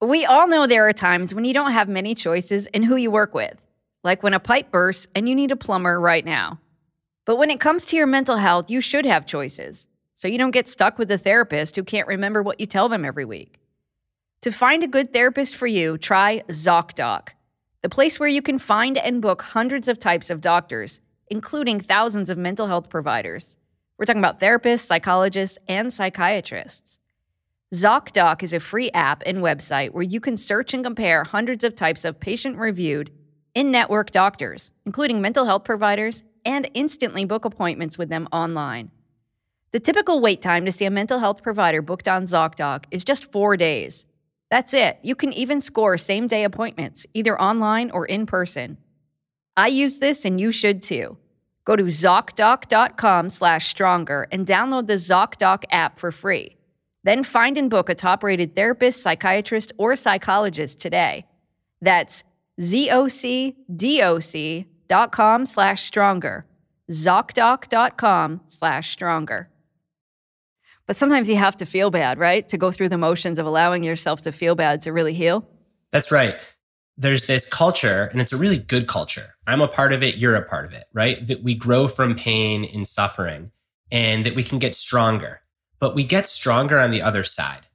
We all know there are times when you don't have many choices in who you work with, like when a pipe bursts and you need a plumber right now. But when it comes to your mental health, you should have choices, so you don't get stuck with a therapist who can't remember what you tell them every week. To find a good therapist for you, try ZocDoc, the place where you can find and book hundreds of types of doctors, including thousands of mental health providers. We're talking about therapists, psychologists, and psychiatrists. ZocDoc is a free app and website where you can search and compare hundreds of types of patient reviewed in network doctors, including mental health providers, and instantly book appointments with them online. The typical wait time to see a mental health provider booked on ZocDoc is just four days. That's it. You can even score same day appointments, either online or in person. I use this and you should too. Go to ZocDoc.com slash stronger and download the ZocDoc app for free. Then find and book a top rated therapist, psychiatrist, or psychologist today. That's zocdoc.com slash stronger. ZocDoc.com slash stronger. But sometimes you have to feel bad, right? To go through the motions of allowing yourself to feel bad to really heal. That's right. There's this culture, and it's a really good culture. I'm a part of it, you're a part of it, right? That we grow from pain and suffering and that we can get stronger but we get stronger on the other side.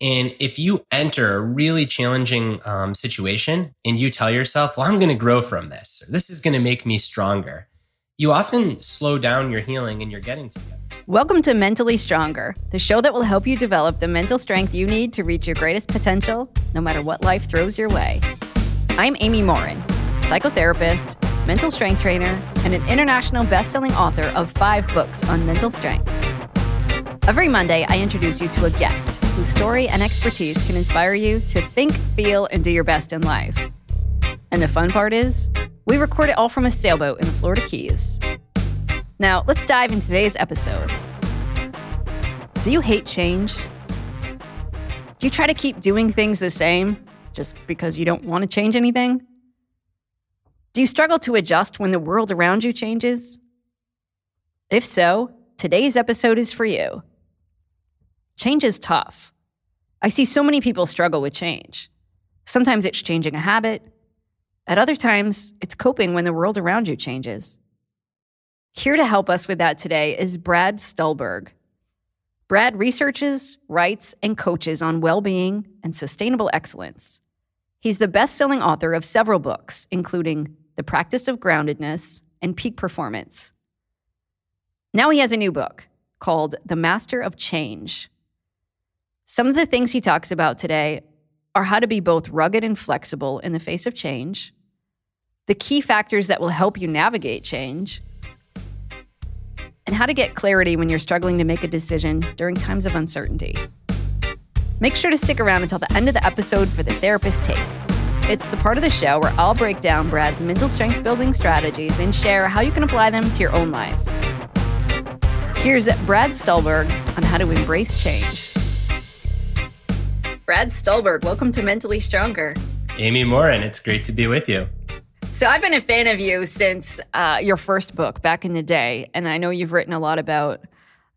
And if you enter a really challenging um, situation and you tell yourself, well, I'm going to grow from this, or this is going to make me stronger, you often slow down your healing and you're getting together. Welcome to Mentally Stronger, the show that will help you develop the mental strength you need to reach your greatest potential, no matter what life throws your way. I'm Amy Morin, psychotherapist, mental strength trainer, and an international best-selling author of five books on mental strength. Every Monday, I introduce you to a guest whose story and expertise can inspire you to think, feel, and do your best in life. And the fun part is, we record it all from a sailboat in the Florida Keys. Now, let's dive into today's episode. Do you hate change? Do you try to keep doing things the same just because you don't want to change anything? Do you struggle to adjust when the world around you changes? If so, today's episode is for you. Change is tough. I see so many people struggle with change. Sometimes it's changing a habit. At other times, it's coping when the world around you changes. Here to help us with that today is Brad Stulberg. Brad researches, writes, and coaches on well being and sustainable excellence. He's the best selling author of several books, including The Practice of Groundedness and Peak Performance. Now he has a new book called The Master of Change some of the things he talks about today are how to be both rugged and flexible in the face of change, the key factors that will help you navigate change, and how to get clarity when you're struggling to make a decision during times of uncertainty. Make sure to stick around until the end of the episode for the therapist take. It's the part of the show where I'll break down Brad's mental strength building strategies and share how you can apply them to your own life. Here's Brad Stulberg on how to embrace change. Brad Stulberg, welcome to Mentally Stronger. Amy Morin, it's great to be with you. So, I've been a fan of you since uh, your first book back in the day, and I know you've written a lot about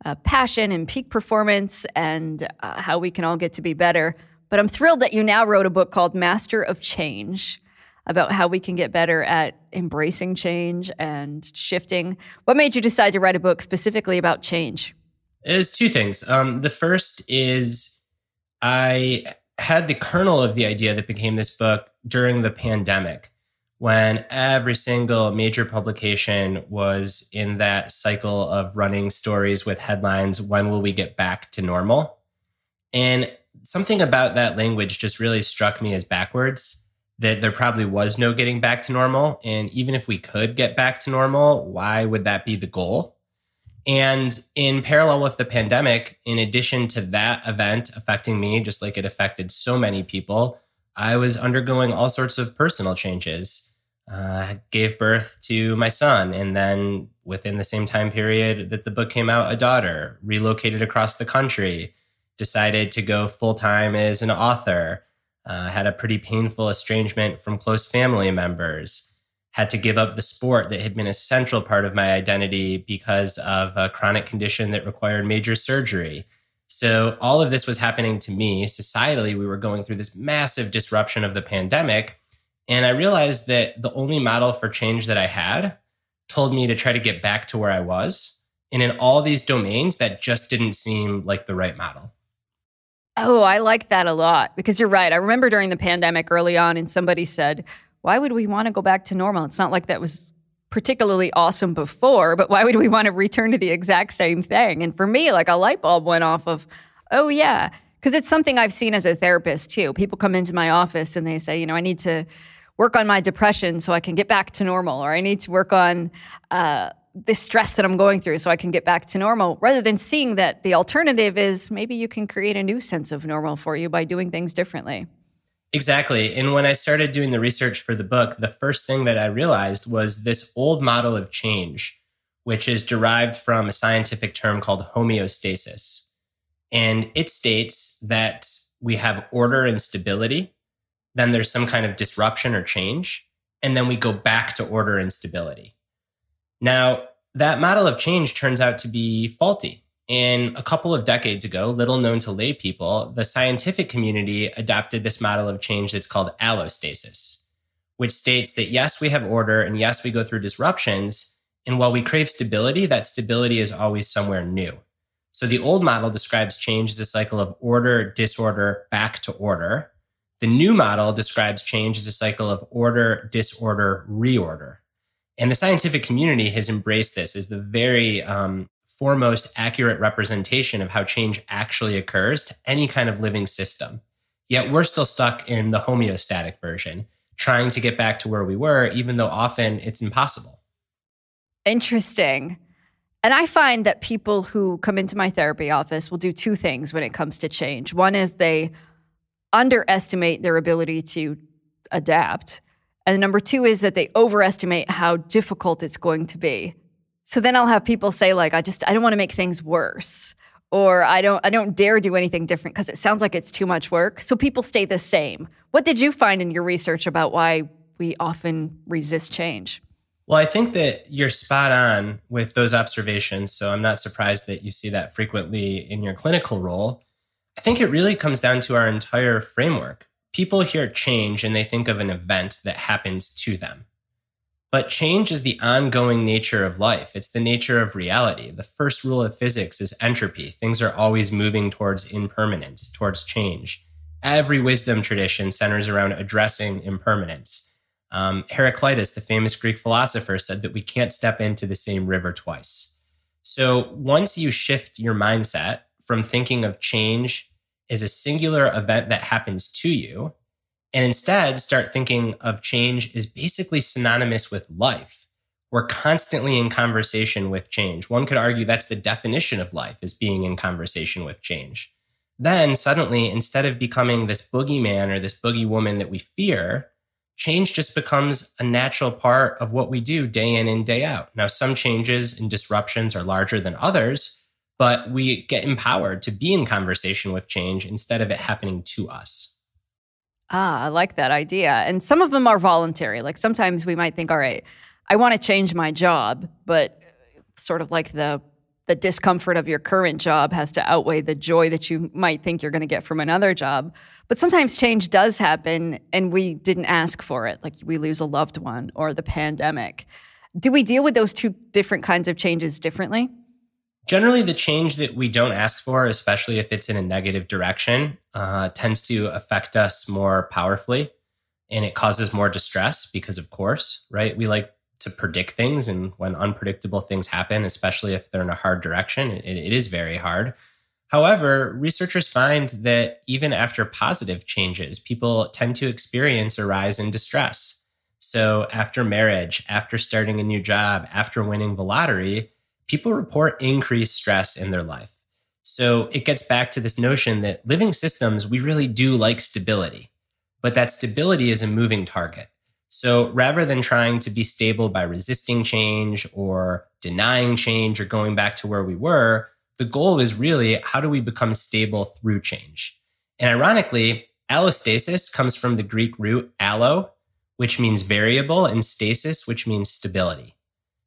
uh, passion and peak performance and uh, how we can all get to be better. But I'm thrilled that you now wrote a book called Master of Change about how we can get better at embracing change and shifting. What made you decide to write a book specifically about change? Is two things. Um, the first is I had the kernel of the idea that became this book during the pandemic when every single major publication was in that cycle of running stories with headlines when will we get back to normal? And something about that language just really struck me as backwards that there probably was no getting back to normal and even if we could get back to normal why would that be the goal and in parallel with the pandemic, in addition to that event affecting me, just like it affected so many people, I was undergoing all sorts of personal changes. Uh, gave birth to my son, and then within the same time period that the book came out, a daughter, relocated across the country, decided to go full time as an author, uh, had a pretty painful estrangement from close family members had to give up the sport that had been a central part of my identity because of a chronic condition that required major surgery. So all of this was happening to me. Societally, we were going through this massive disruption of the pandemic. And I realized that the only model for change that I had told me to try to get back to where I was. And in all these domains, that just didn't seem like the right model. Oh, I like that a lot because you're right. I remember during the pandemic early on, and somebody said, Why would we want to go back to normal? It's not like that was particularly awesome before, but why would we want to return to the exact same thing? And for me, like a light bulb went off of, Oh, yeah. Because it's something I've seen as a therapist too. People come into my office and they say, You know, I need to work on my depression so I can get back to normal, or I need to work on, uh, this stress that I'm going through so I can get back to normal, rather than seeing that the alternative is maybe you can create a new sense of normal for you by doing things differently. Exactly. And when I started doing the research for the book, the first thing that I realized was this old model of change, which is derived from a scientific term called homeostasis. And it states that we have order and stability, then there's some kind of disruption or change, and then we go back to order and stability. Now, that model of change turns out to be faulty. And a couple of decades ago, little known to lay people, the scientific community adopted this model of change that's called allostasis, which states that yes, we have order and yes, we go through disruptions. And while we crave stability, that stability is always somewhere new. So the old model describes change as a cycle of order, disorder, back to order. The new model describes change as a cycle of order, disorder, reorder. And the scientific community has embraced this as the very um, foremost accurate representation of how change actually occurs to any kind of living system. Yet we're still stuck in the homeostatic version, trying to get back to where we were, even though often it's impossible. Interesting. And I find that people who come into my therapy office will do two things when it comes to change. One is they underestimate their ability to adapt. And number two is that they overestimate how difficult it's going to be. So then I'll have people say like I just I don't want to make things worse or I don't I don't dare do anything different because it sounds like it's too much work. So people stay the same. What did you find in your research about why we often resist change? Well, I think that you're spot on with those observations. So I'm not surprised that you see that frequently in your clinical role. I think it really comes down to our entire framework people hear change and they think of an event that happens to them. But change is the ongoing nature of life. It's the nature of reality. The first rule of physics is entropy. Things are always moving towards impermanence, towards change. Every wisdom tradition centers around addressing impermanence. Um, Heraclitus, the famous Greek philosopher, said that we can't step into the same river twice. So once you shift your mindset from thinking of change as a singular event that happens to you, and instead start thinking of change as basically synonymous with life. We're constantly in conversation with change. One could argue that's the definition of life is being in conversation with change. Then suddenly, instead of becoming this boogeyman or this boogie woman that we fear, change just becomes a natural part of what we do day in and day out. Now, some changes and disruptions are larger than others, but we get empowered to be in conversation with change instead of it happening to us. Ah, I like that idea. And some of them are voluntary. Like sometimes we might think, all right, I want to change my job, but sort of like the the discomfort of your current job has to outweigh the joy that you might think you're going to get from another job. But sometimes change does happen and we didn't ask for it, like we lose a loved one or the pandemic. Do we deal with those two different kinds of changes differently? Generally, the change that we don't ask for, especially if it's in a negative direction, uh, tends to affect us more powerfully and it causes more distress because, of course, right? We like to predict things. And when unpredictable things happen, especially if they're in a hard direction, it, it is very hard. However, researchers find that even after positive changes, people tend to experience a rise in distress. So, after marriage, after starting a new job, after winning the lottery, people report increased stress in their life. So it gets back to this notion that living systems, we really do like stability, but that stability is a moving target. So rather than trying to be stable by resisting change or denying change or going back to where we were, the goal is really how do we become stable through change? And ironically, allostasis comes from the Greek root allo, which means variable, and stasis, which means stability.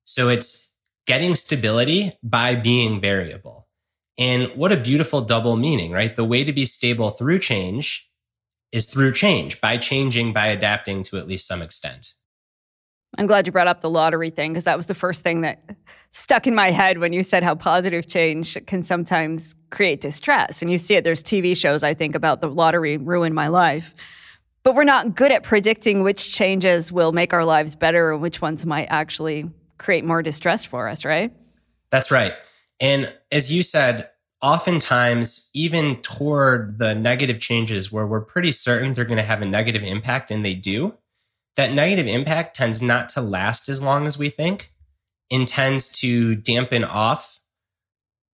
So it's getting stability by being variable. And what a beautiful double meaning, right? The way to be stable through change is through change, by changing, by adapting to at least some extent. I'm glad you brought up the lottery thing because that was the first thing that stuck in my head when you said how positive change can sometimes create distress. And you see it, there's TV shows, I think, about the lottery ruined my life. But we're not good at predicting which changes will make our lives better and which ones might actually create more distress for us, right? That's right. And as you said, oftentimes, even toward the negative changes where we're pretty certain they're going to have a negative impact, and they do, that negative impact tends not to last as long as we think and tends to dampen off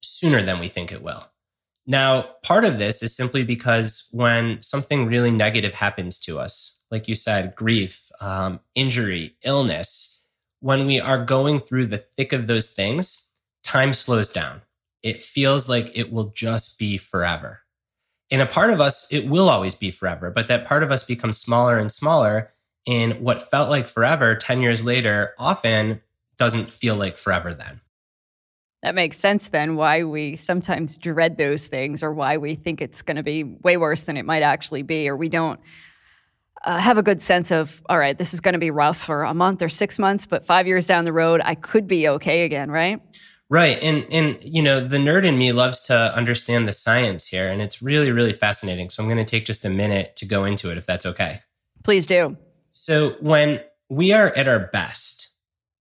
sooner than we think it will. Now, part of this is simply because when something really negative happens to us, like you said, grief, um, injury, illness, when we are going through the thick of those things, time slows down. It feels like it will just be forever. In a part of us, it will always be forever, but that part of us becomes smaller and smaller In what felt like forever 10 years later often doesn't feel like forever then. That makes sense then why we sometimes dread those things or why we think it's going to be way worse than it might actually be, or we don't uh, have a good sense of, all right, this is going to be rough for a month or six months, but five years down the road, I could be okay again, right? Right. And and you know, the nerd in me loves to understand the science here and it's really really fascinating. So I'm going to take just a minute to go into it if that's okay. Please do. So, when we are at our best,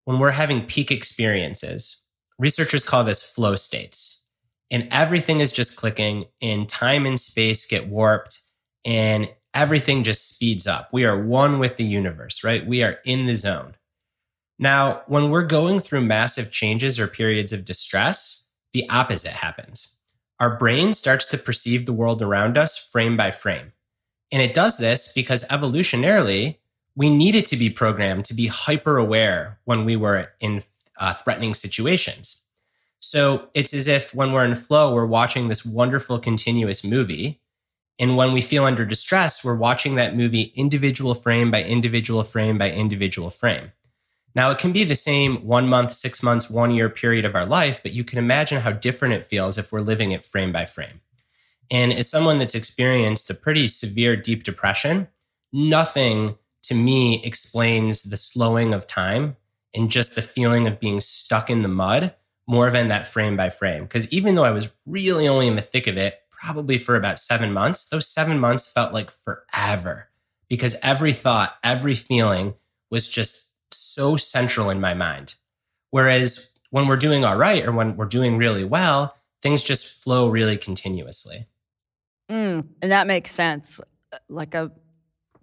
when we're having peak experiences, researchers call this flow states. And everything is just clicking, and time and space get warped, and everything just speeds up. We are one with the universe, right? We are in the zone. Now, when we're going through massive changes or periods of distress, the opposite happens. Our brain starts to perceive the world around us frame by frame. And it does this because evolutionarily, we needed to be programmed to be hyper aware when we were in uh, threatening situations. So it's as if when we're in flow, we're watching this wonderful continuous movie. And when we feel under distress, we're watching that movie individual frame by individual frame by individual frame. Now, it can be the same one month, six months, one year period of our life, but you can imagine how different it feels if we're living it frame by frame. And as someone that's experienced a pretty severe deep depression, nothing to me explains the slowing of time and just the feeling of being stuck in the mud more than that frame by frame. Because even though I was really only in the thick of it, probably for about seven months, those seven months felt like forever because every thought, every feeling was just so central in my mind. Whereas when we're doing all right or when we're doing really well, things just flow really continuously. Mm, and that makes sense. Like a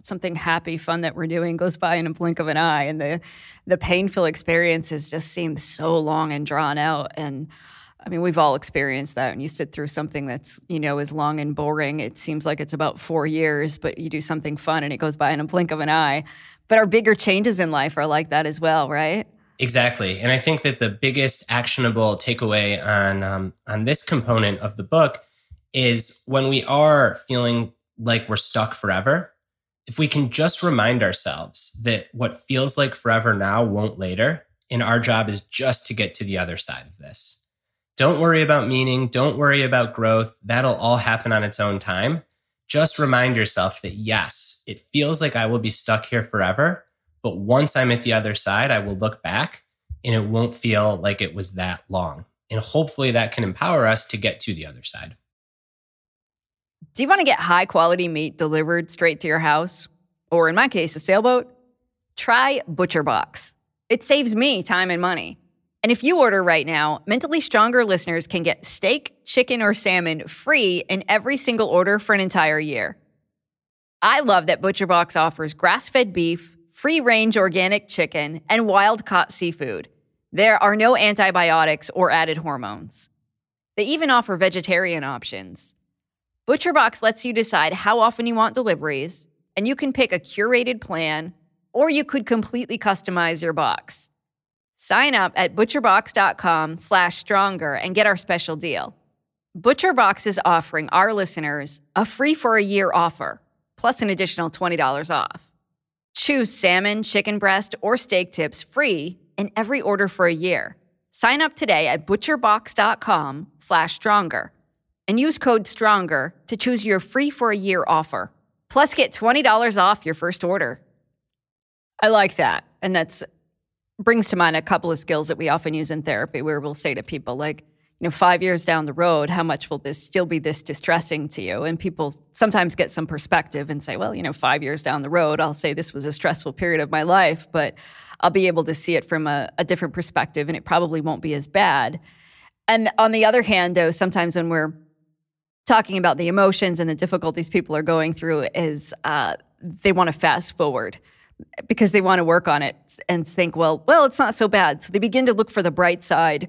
something happy, fun that we're doing goes by in a blink of an eye, and the the painful experiences just seem so long and drawn out. And I mean, we've all experienced that. When you sit through something that's you know is long and boring, it seems like it's about four years, but you do something fun and it goes by in a blink of an eye. But our bigger changes in life are like that as well, right? Exactly, and I think that the biggest actionable takeaway on um, on this component of the book is when we are feeling like we're stuck forever if we can just remind ourselves that what feels like forever now won't later, and our job is just to get to the other side of this. Don't worry about meaning. Don't worry about growth. That'll all happen on its own time. Just remind yourself that yes, it feels like I will be stuck here forever, but once I'm at the other side, I will look back and it won't feel like it was that long. And hopefully that can empower us to get to the other side. Do you want to get high quality meat delivered straight to your house? Or in my case, a sailboat? Try ButcherBox. It saves me time and money. And if you order right now, Mentally Stronger listeners can get steak, chicken, or salmon free in every single order for an entire year. I love that ButcherBox offers grass fed beef, free range organic chicken, and wild caught seafood. There are no antibiotics or added hormones. They even offer vegetarian options. ButcherBox lets you decide how often you want deliveries, and you can pick a curated plan, or you could completely customize your box. Sign up at butcherbox.com slash stronger and get our special deal. ButcherBox is offering our listeners a free for a year offer, plus an additional $20 off. Choose salmon, chicken breast, or steak tips free in every order for a year. Sign up today at butcherbox.com slash stronger and use code STRONGER to choose your free for a year offer. Plus, get $20 off your first order. I like that. And that's brings to mind a couple of skills that we often use in therapy where we'll say to people like, you know, five years down the road, how much will this still be this distressing to you? And people sometimes get some perspective and say, well, you know, five years down the road, I'll say this was a stressful period of my life, but I'll be able to see it from a, a different perspective and it probably won't be as bad. And on the other hand, though, sometimes when we're talking about the emotions and the difficulties people are going through, is uh, they want to fast forward because they want to work on it and think, well, well, it's not so bad. So they begin to look for the bright side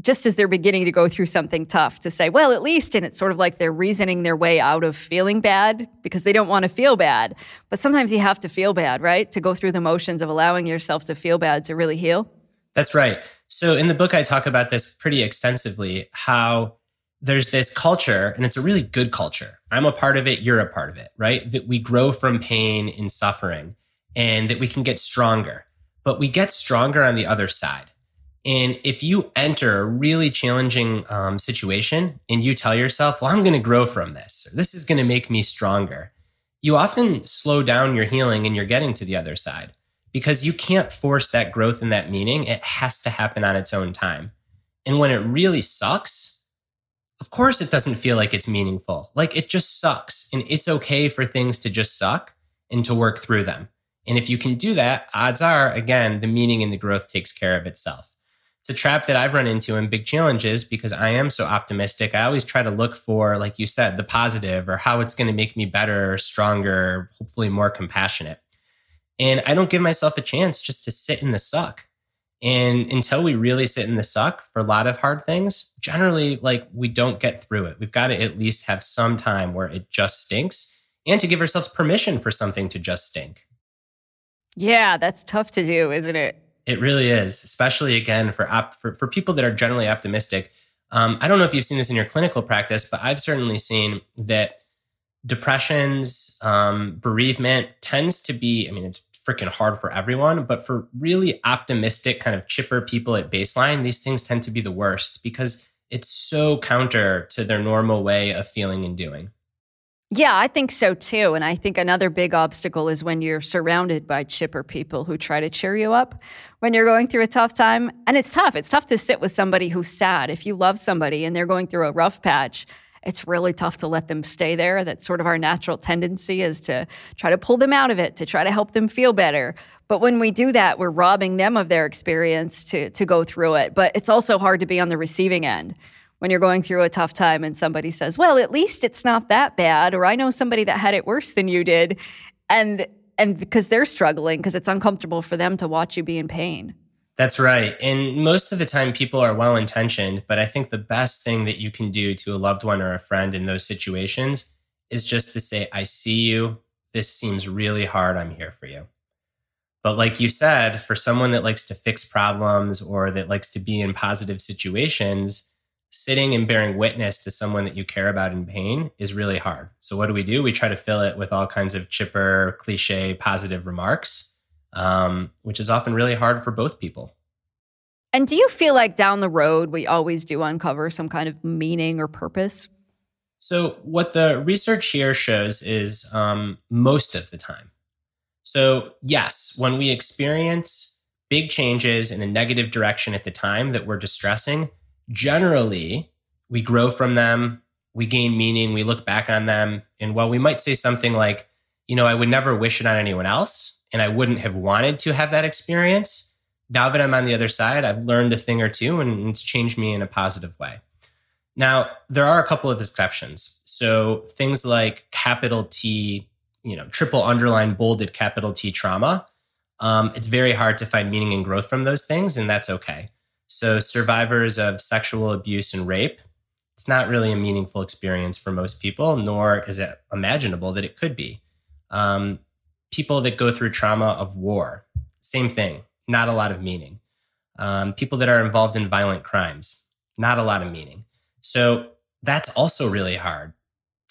just as they're beginning to go through something tough to say, well, at least, and it's sort of like they're reasoning their way out of feeling bad because they don't want to feel bad. But sometimes you have to feel bad, right? To go through the motions of allowing yourself to feel bad to really heal. That's right. So in the book, I talk about this pretty extensively how there's this culture, and it's a really good culture. I'm a part of it, you're a part of it, right? That we grow from pain and suffering and that we can get stronger. But we get stronger on the other side and if you enter a really challenging um, situation and you tell yourself, well, I'm going to grow from this, this is going to make me stronger, you often slow down your healing and you're getting to the other side because you can't force that growth and that meaning. It has to happen on its own time. And when it really sucks, of course, it doesn't feel like it's meaningful. Like it just sucks. And it's okay for things to just suck and to work through them. And if you can do that, odds are, again, the meaning and the growth takes care of itself it's a trap that I've run into in big challenges because I am so optimistic. I always try to look for, like you said, the positive or how it's going to make me better, stronger, hopefully more compassionate. And I don't give myself a chance just to sit in the suck. And until we really sit in the suck for a lot of hard things, generally, like we don't get through it. We've got to at least have some time where it just stinks and to give ourselves permission for something to just stink. Yeah, that's tough to do, isn't it? It really is, especially again for op- for, for people that are generally optimistic. Um, I don't know if you've seen this in your clinical practice, but I've certainly seen that depressions, um, bereavement tends to be. I mean, it's freaking hard for everyone, but for really optimistic, kind of chipper people at baseline, these things tend to be the worst because it's so counter to their normal way of feeling and doing. Yeah, I think so too. And I think another big obstacle is when you're surrounded by chipper people who try to cheer you up when you're going through a tough time. And it's tough. It's tough to sit with somebody who's sad. If you love somebody and they're going through a rough patch, it's really tough to let them stay there. That's sort of our natural tendency is to try to pull them out of it, to try to help them feel better. But when we do that, we're robbing them of their experience to, to go through it. But it's also hard to be on the receiving end when you're going through a tough time and somebody says, "Well, at least it's not that bad," or "I know somebody that had it worse than you did," and and because they're struggling because it's uncomfortable for them to watch you be in pain. That's right. And most of the time, people are well intentioned, but I think the best thing that you can do to a loved one or a friend in those situations is just to say, I see you. This seems really hard. I'm here for you. But like you said, for someone that likes to fix problems or that likes to be in positive situations, sitting and bearing witness to someone that you care about in pain is really hard. So, what do we do? We try to fill it with all kinds of chipper, cliche, positive remarks, um, which is often really hard for both people. And do you feel like down the road we always do uncover some kind of meaning or purpose? So, what the research here shows is um, most of the time. So, yes, when we experience big changes in a negative direction at the time that we're distressing, generally we grow from them, we gain meaning, we look back on them. And while we might say something like, you know, I would never wish it on anyone else, and I wouldn't have wanted to have that experience, now that I'm on the other side, I've learned a thing or two and it's changed me in a positive way. Now, there are a couple of exceptions. So things like capital T, you know, triple underline bolded capital T trauma, um, it's very hard to find meaning and growth from those things, and that's okay. So, survivors of sexual abuse and rape, it's not really a meaningful experience for most people, nor is it imaginable that it could be. Um, people that go through trauma of war, same thing, not a lot of meaning. Um, people that are involved in violent crimes, not a lot of meaning. So, that's also really hard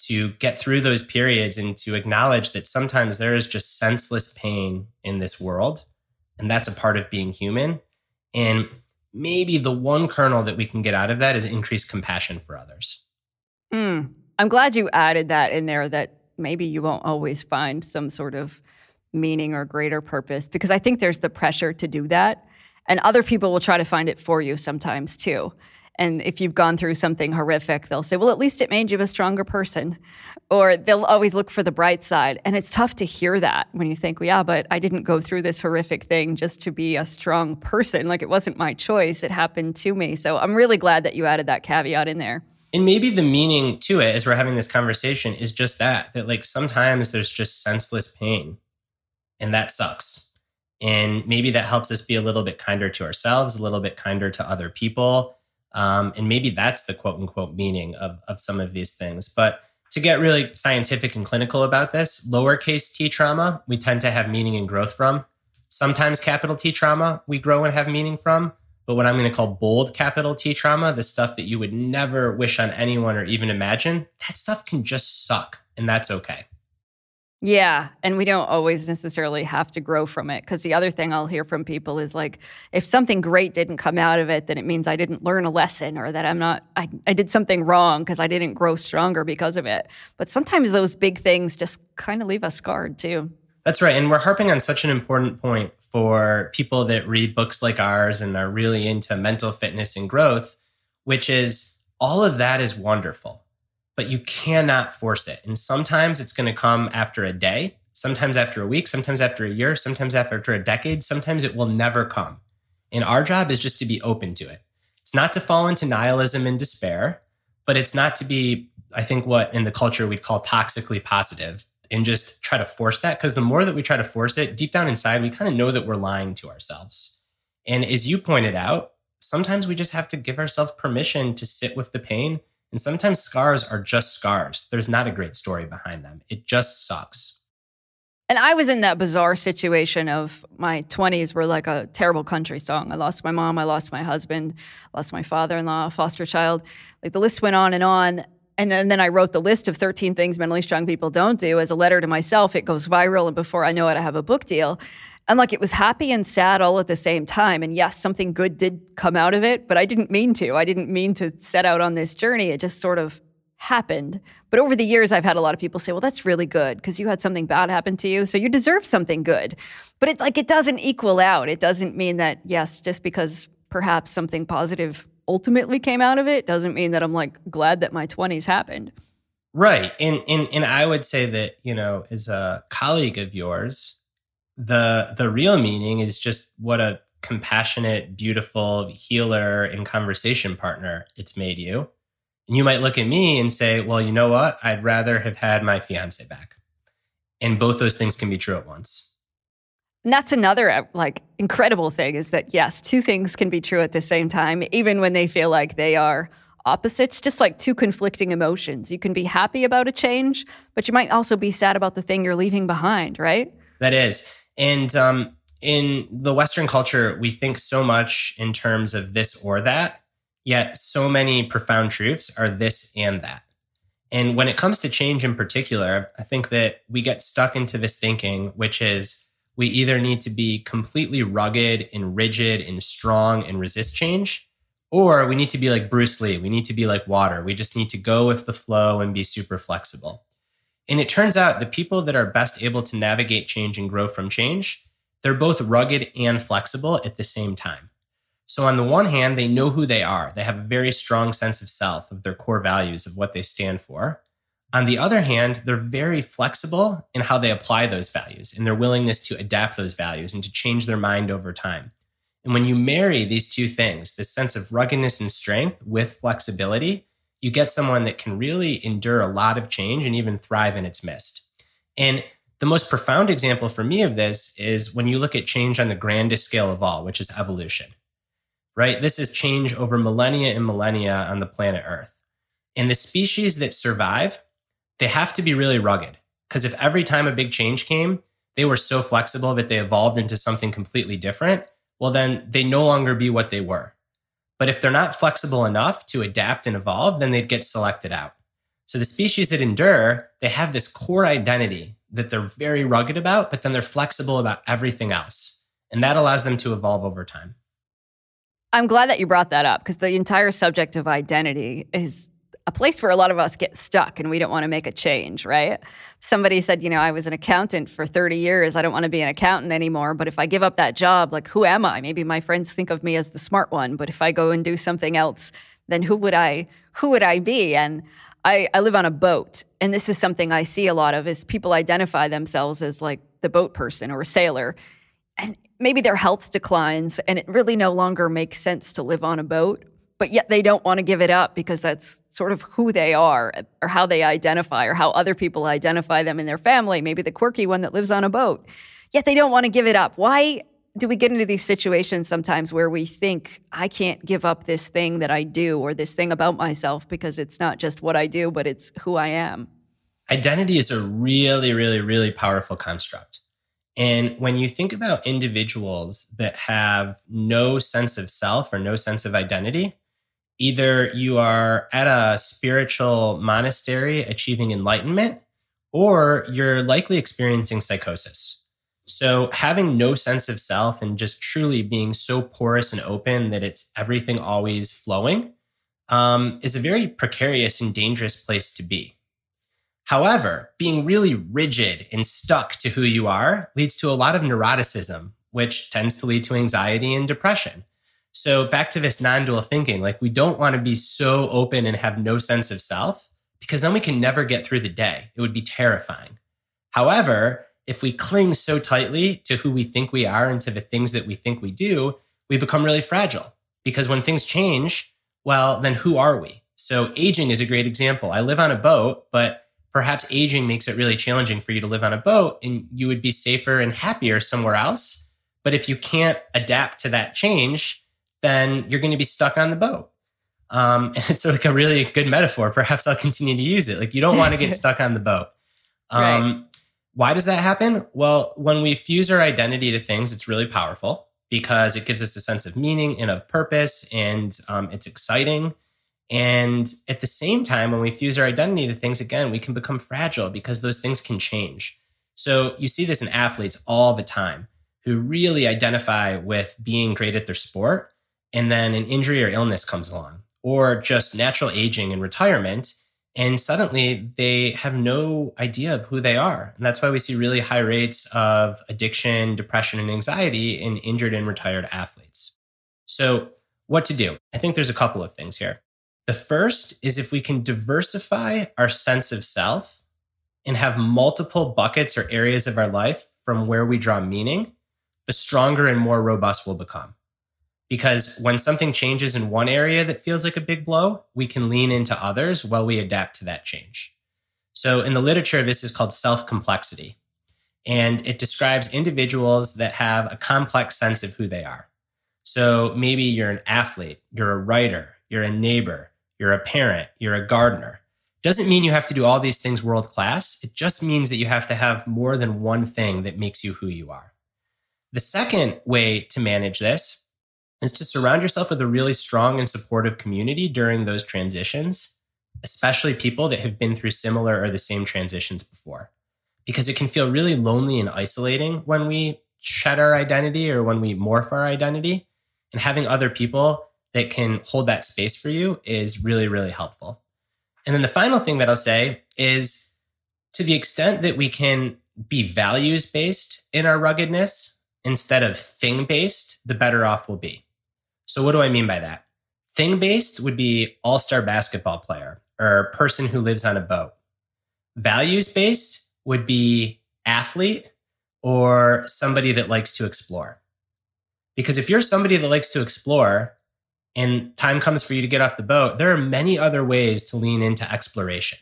to get through those periods and to acknowledge that sometimes there is just senseless pain in this world. And that's a part of being human. And maybe the one kernel that we can get out of that is increased compassion for others. Mm. I'm glad you added that in there that maybe you won't always find some sort of meaning or greater purpose because I think there's the pressure to do that. And other people will try to find it for you sometimes too. And if you've gone through something horrific, they'll say, well, at least it made you a stronger person. Or they'll always look for the bright side. And it's tough to hear that when you think, well, yeah, but I didn't go through this horrific thing just to be a strong person. Like it wasn't my choice, it happened to me. So I'm really glad that you added that caveat in there. And maybe the meaning to it as we're having this conversation is just that, that like sometimes there's just senseless pain and that sucks. And maybe that helps us be a little bit kinder to ourselves, a little bit kinder to other people um, and maybe that's the quote unquote meaning of, of some of these things. But to get really scientific and clinical about this, lowercase t trauma, we tend to have meaning and growth from. Sometimes capital T trauma, we grow and have meaning from. But what I'm going to call bold capital T trauma, the stuff that you would never wish on anyone or even imagine, that stuff can just suck. And that's okay. Yeah. And we don't always necessarily have to grow from it. Because the other thing I'll hear from people is like, if something great didn't come out of it, then it means I didn't learn a lesson or that I'm not, I, I did something wrong because I didn't grow stronger because of it. But sometimes those big things just kind of leave us scarred too. That's right. And we're harping on such an important point for people that read books like ours and are really into mental fitness and growth, which is all of that is wonderful but you cannot force it. And sometimes it's going to come after a day, sometimes after a week, sometimes after a year, sometimes after a decade, sometimes it will never come. And our job is just to be open to it. It's not to fall into nihilism and despair, but it's not to be, I think, what in the culture we'd call toxically positive and just try to force that. Because the more that we try to force it, deep down inside, we kind of know that we're lying to ourselves. And as you pointed out, sometimes we just have to give ourselves permission to sit with the pain and sometimes scars are just scars. There's not a great story behind them. It just sucks. And I was in that bizarre situation of my 20s were like a terrible country song. I lost my mom, I lost my husband, lost my father in law, foster child. Like the list went on and on. And then, then I wrote the list of 13 things mentally strong people don't do as a letter to myself. It goes viral. And before I know it, I have a book deal. And like it was happy and sad all at the same time. And yes, something good did come out of it, but I didn't mean to. I didn't mean to set out on this journey. It just sort of happened. But over the years, I've had a lot of people say, well, that's really good because you had something bad happen to you. So you deserve something good. But it like it doesn't equal out. It doesn't mean that, yes, just because perhaps something positive ultimately came out of it doesn't mean that I'm like glad that my 20s happened. Right. And and and I would say that, you know, as a colleague of yours, the the real meaning is just what a compassionate, beautiful healer and conversation partner it's made you. And you might look at me and say, well, you know what? I'd rather have had my fiance back. And both those things can be true at once. And that's another uh, like incredible thing is that yes, two things can be true at the same time, even when they feel like they are opposites, just like two conflicting emotions. You can be happy about a change, but you might also be sad about the thing you're leaving behind, right? That is. And um, in the Western culture, we think so much in terms of this or that, yet so many profound truths are this and that. And when it comes to change in particular, I think that we get stuck into this thinking, which is we either need to be completely rugged and rigid and strong and resist change, or we need to be like Bruce Lee. We need to be like water. We just need to go with the flow and be super flexible. And it turns out the people that are best able to navigate change and grow from change, they're both rugged and flexible at the same time. So, on the one hand, they know who they are. They have a very strong sense of self, of their core values, of what they stand for. On the other hand, they're very flexible in how they apply those values and their willingness to adapt those values and to change their mind over time. And when you marry these two things, this sense of ruggedness and strength with flexibility, you get someone that can really endure a lot of change and even thrive in its midst. And the most profound example for me of this is when you look at change on the grandest scale of all, which is evolution, right? This is change over millennia and millennia on the planet Earth. And the species that survive, they have to be really rugged. Because if every time a big change came, they were so flexible that they evolved into something completely different, well, then they no longer be what they were. But if they're not flexible enough to adapt and evolve, then they'd get selected out. So the species that endure, they have this core identity that they're very rugged about, but then they're flexible about everything else. And that allows them to evolve over time. I'm glad that you brought that up because the entire subject of identity is a place where a lot of us get stuck and we don't want to make a change, right? Somebody said, you know, I was an accountant for 30 years. I don't want to be an accountant anymore. But if I give up that job, like, who am I? Maybe my friends think of me as the smart one. But if I go and do something else, then who would I, who would I be? And I, I live on a boat. And this is something I see a lot of is people identify themselves as like the boat person or a sailor. And maybe their health declines and it really no longer makes sense to live on a boat but yet they don't want to give it up because that's sort of who they are or how they identify or how other people identify them in their family, maybe the quirky one that lives on a boat. Yet they don't want to give it up. Why do we get into these situations sometimes where we think, I can't give up this thing that I do or this thing about myself because it's not just what I do, but it's who I am? Identity is a really, really, really powerful construct. And when you think about individuals that have no sense of self or no sense of identity, either you are at a spiritual monastery achieving enlightenment, or you're likely experiencing psychosis. So, having no sense of self and just truly being so porous and open that it's everything always flowing um, is a very precarious and dangerous place to be. However, being really rigid and stuck to who you are leads to a lot of neuroticism, which tends to lead to anxiety and depression. So back to this non-dual thinking, like we don't want to be so open and have no sense of self because then we can never get through the day. It would be terrifying. However, if we cling so tightly to who we think we are and to the things that we think we do, we become really fragile because when things change, well, then who are we? So aging is a great example. I live on a boat, but perhaps aging makes it really challenging for you to live on a boat and you would be safer and happier somewhere else. But if you can't adapt to that change, then you're going to be stuck on the boat. Um, and it's like a really good metaphor. Perhaps I'll continue to use it. Like you don't want to get stuck on the boat. Um, right. Why does that happen? Well, when we fuse our identity to things, it's really powerful because it gives us a sense of meaning and of purpose, and um, it's exciting. And at the same time, when we fuse our identity to things, again, we can become fragile because those things can change. So you see this in athletes all the time who really identify with being great at their sport and then an injury or illness comes along, or just natural aging and retirement, and suddenly they have no idea of who they are. And that's why we see really high rates of addiction, depression, and anxiety in injured and retired athletes. So, what to do? I think there's a couple of things here. The first is if we can diversify our sense of self and have multiple buckets or areas of our life from where we draw meaning, the stronger and more robust we'll become because when something changes in one area that feels like a big blow, we can lean into others while we adapt to that change. So in the literature, this is called self complexity. And it describes individuals that have a complex sense of who they are. So maybe you're an athlete, you're a writer, you're a neighbor, you're a parent, you're a gardener. Doesn't mean you have to do all these things world class. It just means that you have to have more than one thing that makes you who you are. The second way to manage this is to surround yourself with a really strong and supportive community during those transitions, especially people that have been through similar or the same transitions before. Because it can feel really lonely and isolating when we shed our identity or when we morph our identity. And having other people that can hold that space for you is really, really helpful. And then the final thing that I'll say is to the extent that we can be values based in our ruggedness instead of thing based, the better off we'll be. So, what do I mean by that? Thing based would be all star basketball player or person who lives on a boat. Values based would be athlete or somebody that likes to explore. Because if you're somebody that likes to explore and time comes for you to get off the boat, there are many other ways to lean into exploration.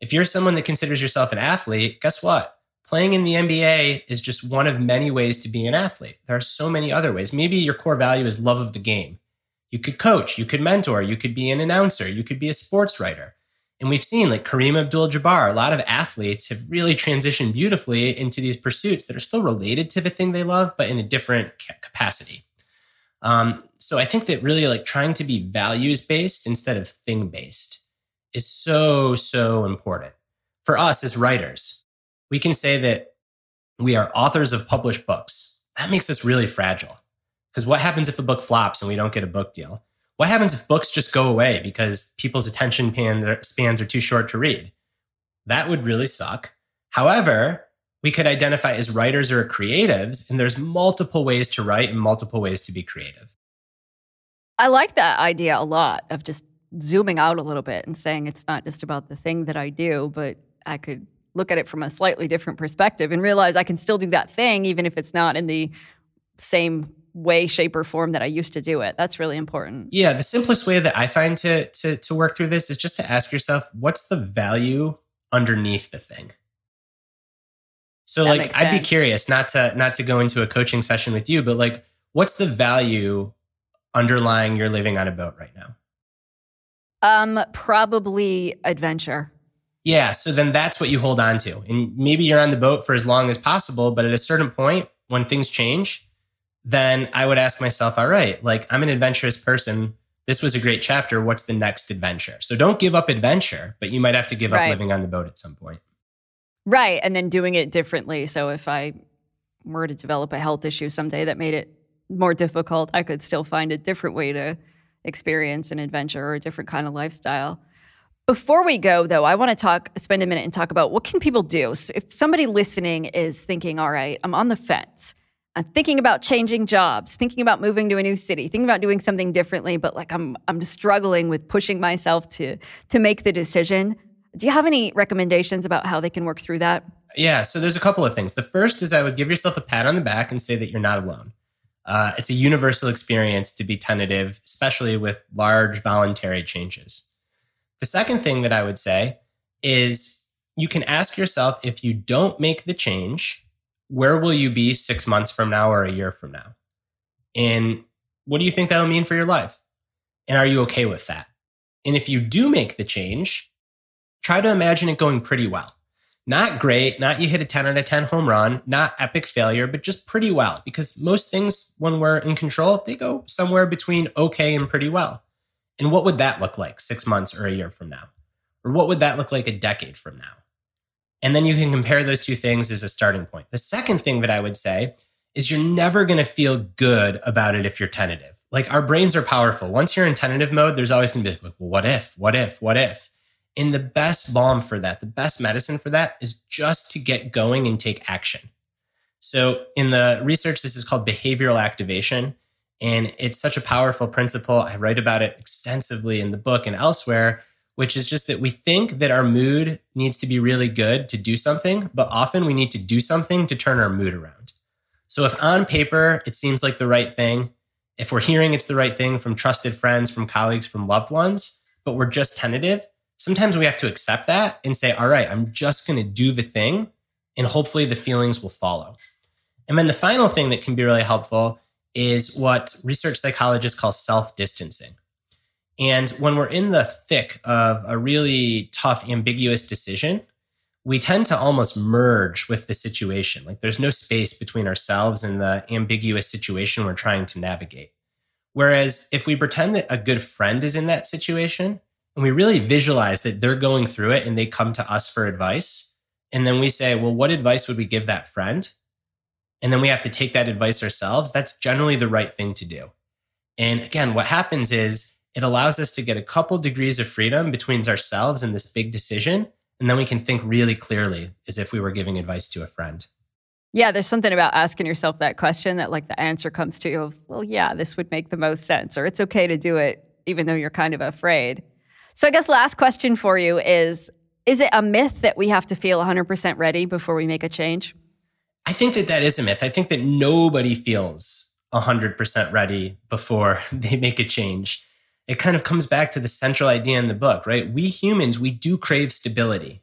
If you're someone that considers yourself an athlete, guess what? Playing in the NBA is just one of many ways to be an athlete. There are so many other ways. Maybe your core value is love of the game. You could coach, you could mentor, you could be an announcer, you could be a sports writer. And we've seen like Kareem Abdul Jabbar, a lot of athletes have really transitioned beautifully into these pursuits that are still related to the thing they love, but in a different capacity. Um, so I think that really like trying to be values based instead of thing based is so, so important for us as writers we can say that we are authors of published books. That makes us really fragile Because what happens if a book flops and we don't get a book deal? What happens if books just go away because people's attention spans are too short to read? That would really suck. However, we could identify as writers or creatives, and there's multiple ways to write and multiple ways to be creative. I like that idea a lot of just zooming out a little bit and saying it's not just about the thing that I do, but I could look at it from a slightly different perspective and realize I can still do that thing, even if it's not in the same way, shape, or form that I used to do it. That's really important. Yeah, the simplest way that I find to to to work through this is just to ask yourself, what's the value underneath the thing? So that like I'd be curious, not to not to go into a coaching session with you, but like what's the value underlying your living on a boat right now? Um, probably adventure. Yeah, so then that's what you hold on to. And maybe you're on the boat for as long as possible, but at a certain point when things change, then I would ask myself, all right, like I'm an adventurous person. This was a great chapter. What's the next adventure? So don't give up adventure, but you might have to give right. up living on the boat at some point. Right. And then doing it differently. So if I were to develop a health issue someday that made it more difficult, I could still find a different way to experience an adventure or a different kind of lifestyle. Before we go, though, I want to talk, spend a minute and talk about what can people do. So if somebody listening is thinking, all right, I'm on the fence. I'm thinking about changing jobs, thinking about moving to a new city, thinking about doing something differently, but like I'm I'm struggling with pushing myself to to make the decision. Do you have any recommendations about how they can work through that? Yeah, so there's a couple of things. The first is I would give yourself a pat on the back and say that you're not alone. Uh, it's a universal experience to be tentative, especially with large voluntary changes. The second thing that I would say is you can ask yourself if you don't make the change, where will you be six months from now or a year from now? And what do you think that'll mean for your life? And are you okay with that? And if you do make the change, try to imagine it going pretty well. Not great, not you hit a 10 out of 10 home run, not epic failure, but just pretty well. Because most things, when we're in control, they go somewhere between okay and pretty well. And what would that look like six months or a year from now? Or what would that look like a decade from now? And then you can compare those two things as a starting point. The second thing that I would say is you're never going to feel good about it if you're tentative. Like our brains are powerful. Once you're in tentative mode, there's always going to be like, well, what if, what if, what if? And the best balm for that, the best medicine for that is just to get going and take action. So in the research, this is called behavioral activation. And it's such a powerful principle. I write about it extensively in the book and elsewhere which is just that we think that our mood needs to be really good to do something, but often we need to do something to turn our mood around. So if on paper it seems like the right thing, if we're hearing it's the right thing from trusted friends, from colleagues, from loved ones, but we're just tentative, sometimes we have to accept that and say, all right, I'm just going to do the thing, and hopefully the feelings will follow. And then the final thing that can be really helpful is what research psychologists call self distancing. And when we're in the thick of a really tough, ambiguous decision, we tend to almost merge with the situation. Like there's no space between ourselves and the ambiguous situation we're trying to navigate. Whereas if we pretend that a good friend is in that situation and we really visualize that they're going through it and they come to us for advice, and then we say, well, what advice would we give that friend? And then we have to take that advice ourselves. That's generally the right thing to do. And again, what happens is it allows us to get a couple degrees of freedom between ourselves and this big decision. And then we can think really clearly as if we were giving advice to a friend. Yeah, there's something about asking yourself that question that, like, the answer comes to you of, well, yeah, this would make the most sense, or it's okay to do it even though you're kind of afraid. So, I guess last question for you is Is it a myth that we have to feel 100% ready before we make a change? I think that that is a myth. I think that nobody feels 100% ready before they make a change it kind of comes back to the central idea in the book, right? We humans, we do crave stability.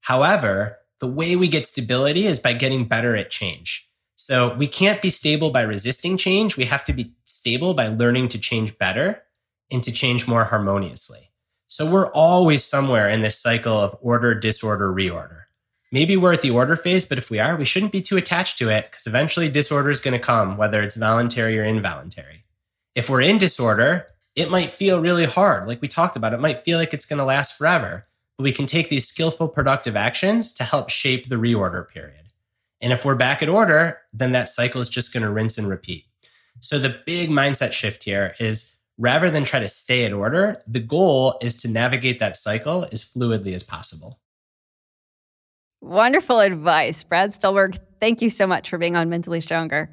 However, the way we get stability is by getting better at change. So we can't be stable by resisting change. We have to be stable by learning to change better and to change more harmoniously. So we're always somewhere in this cycle of order, disorder, reorder. Maybe we're at the order phase, but if we are, we shouldn't be too attached to it because eventually disorder is going to come, whether it's voluntary or involuntary. If we're in disorder, it might feel really hard. Like we talked about, it might feel like it's going to last forever. But we can take these skillful, productive actions to help shape the reorder period. And if we're back at order, then that cycle is just going to rinse and repeat. So the big mindset shift here is rather than try to stay at order, the goal is to navigate that cycle as fluidly as possible. Wonderful advice. Brad Stulberg. thank you so much for being on Mentally Stronger.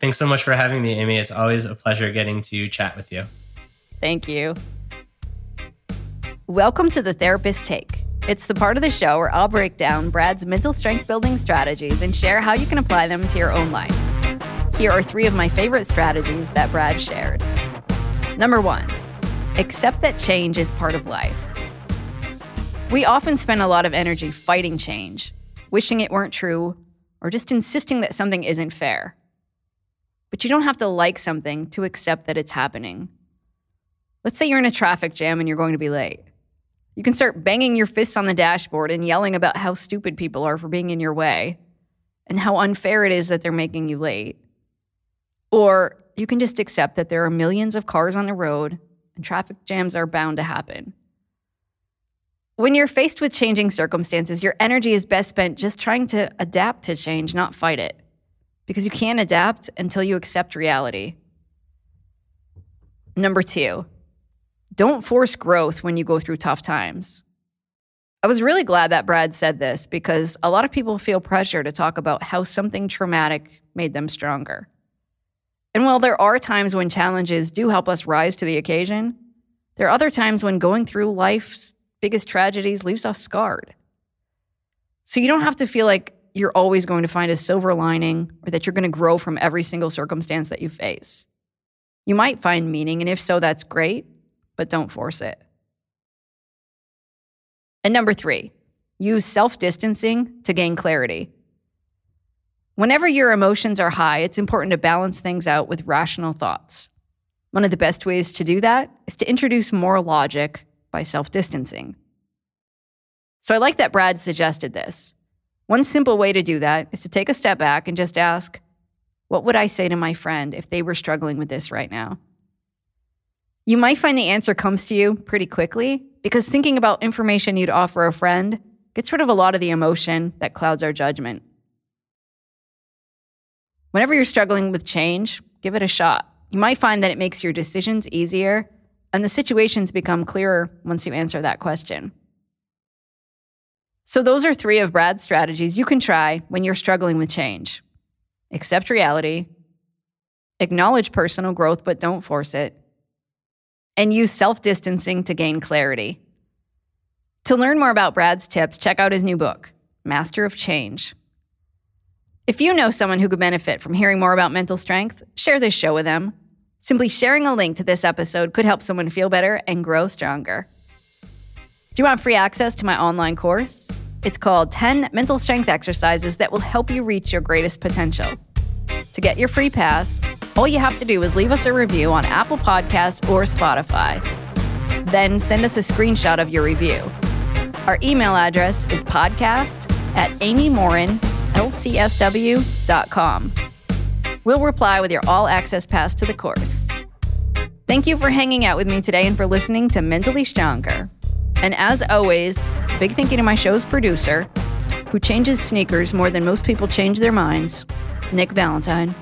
Thanks so much for having me, Amy. It's always a pleasure getting to chat with you. Thank you. Welcome to the Therapist Take. It's the part of the show where I'll break down Brad's mental strength building strategies and share how you can apply them to your own life. Here are three of my favorite strategies that Brad shared. Number one, accept that change is part of life. We often spend a lot of energy fighting change, wishing it weren't true, or just insisting that something isn't fair. But you don't have to like something to accept that it's happening. Let's say you're in a traffic jam and you're going to be late. You can start banging your fists on the dashboard and yelling about how stupid people are for being in your way and how unfair it is that they're making you late. Or you can just accept that there are millions of cars on the road and traffic jams are bound to happen. When you're faced with changing circumstances, your energy is best spent just trying to adapt to change, not fight it, because you can't adapt until you accept reality. Number two, don't force growth when you go through tough times. I was really glad that Brad said this because a lot of people feel pressure to talk about how something traumatic made them stronger. And while there are times when challenges do help us rise to the occasion, there are other times when going through life's biggest tragedies leaves us scarred. So you don't have to feel like you're always going to find a silver lining or that you're going to grow from every single circumstance that you face. You might find meaning, and if so, that's great, but don't force it. And number three, use self distancing to gain clarity. Whenever your emotions are high, it's important to balance things out with rational thoughts. One of the best ways to do that is to introduce more logic by self distancing. So I like that Brad suggested this. One simple way to do that is to take a step back and just ask, what would I say to my friend if they were struggling with this right now? You might find the answer comes to you pretty quickly because thinking about information you'd offer a friend gets rid of a lot of the emotion that clouds our judgment. Whenever you're struggling with change, give it a shot. You might find that it makes your decisions easier and the situations become clearer once you answer that question. So, those are three of Brad's strategies you can try when you're struggling with change accept reality, acknowledge personal growth but don't force it, and use self distancing to gain clarity. To learn more about Brad's tips, check out his new book, Master of Change. If you know someone who could benefit from hearing more about mental strength, share this show with them. Simply sharing a link to this episode could help someone feel better and grow stronger. Do you want free access to my online course? It's called 10 Mental Strength Exercises that will help you reach your greatest potential. To get your free pass, all you have to do is leave us a review on Apple Podcasts or Spotify. Then send us a screenshot of your review. Our email address is podcast at amymorinlcsw.com. We'll reply with your all access pass to the course. Thank you for hanging out with me today and for listening to Mentally Stronger. And as always, big thank you to my show's producer, who changes sneakers more than most people change their minds, Nick Valentine.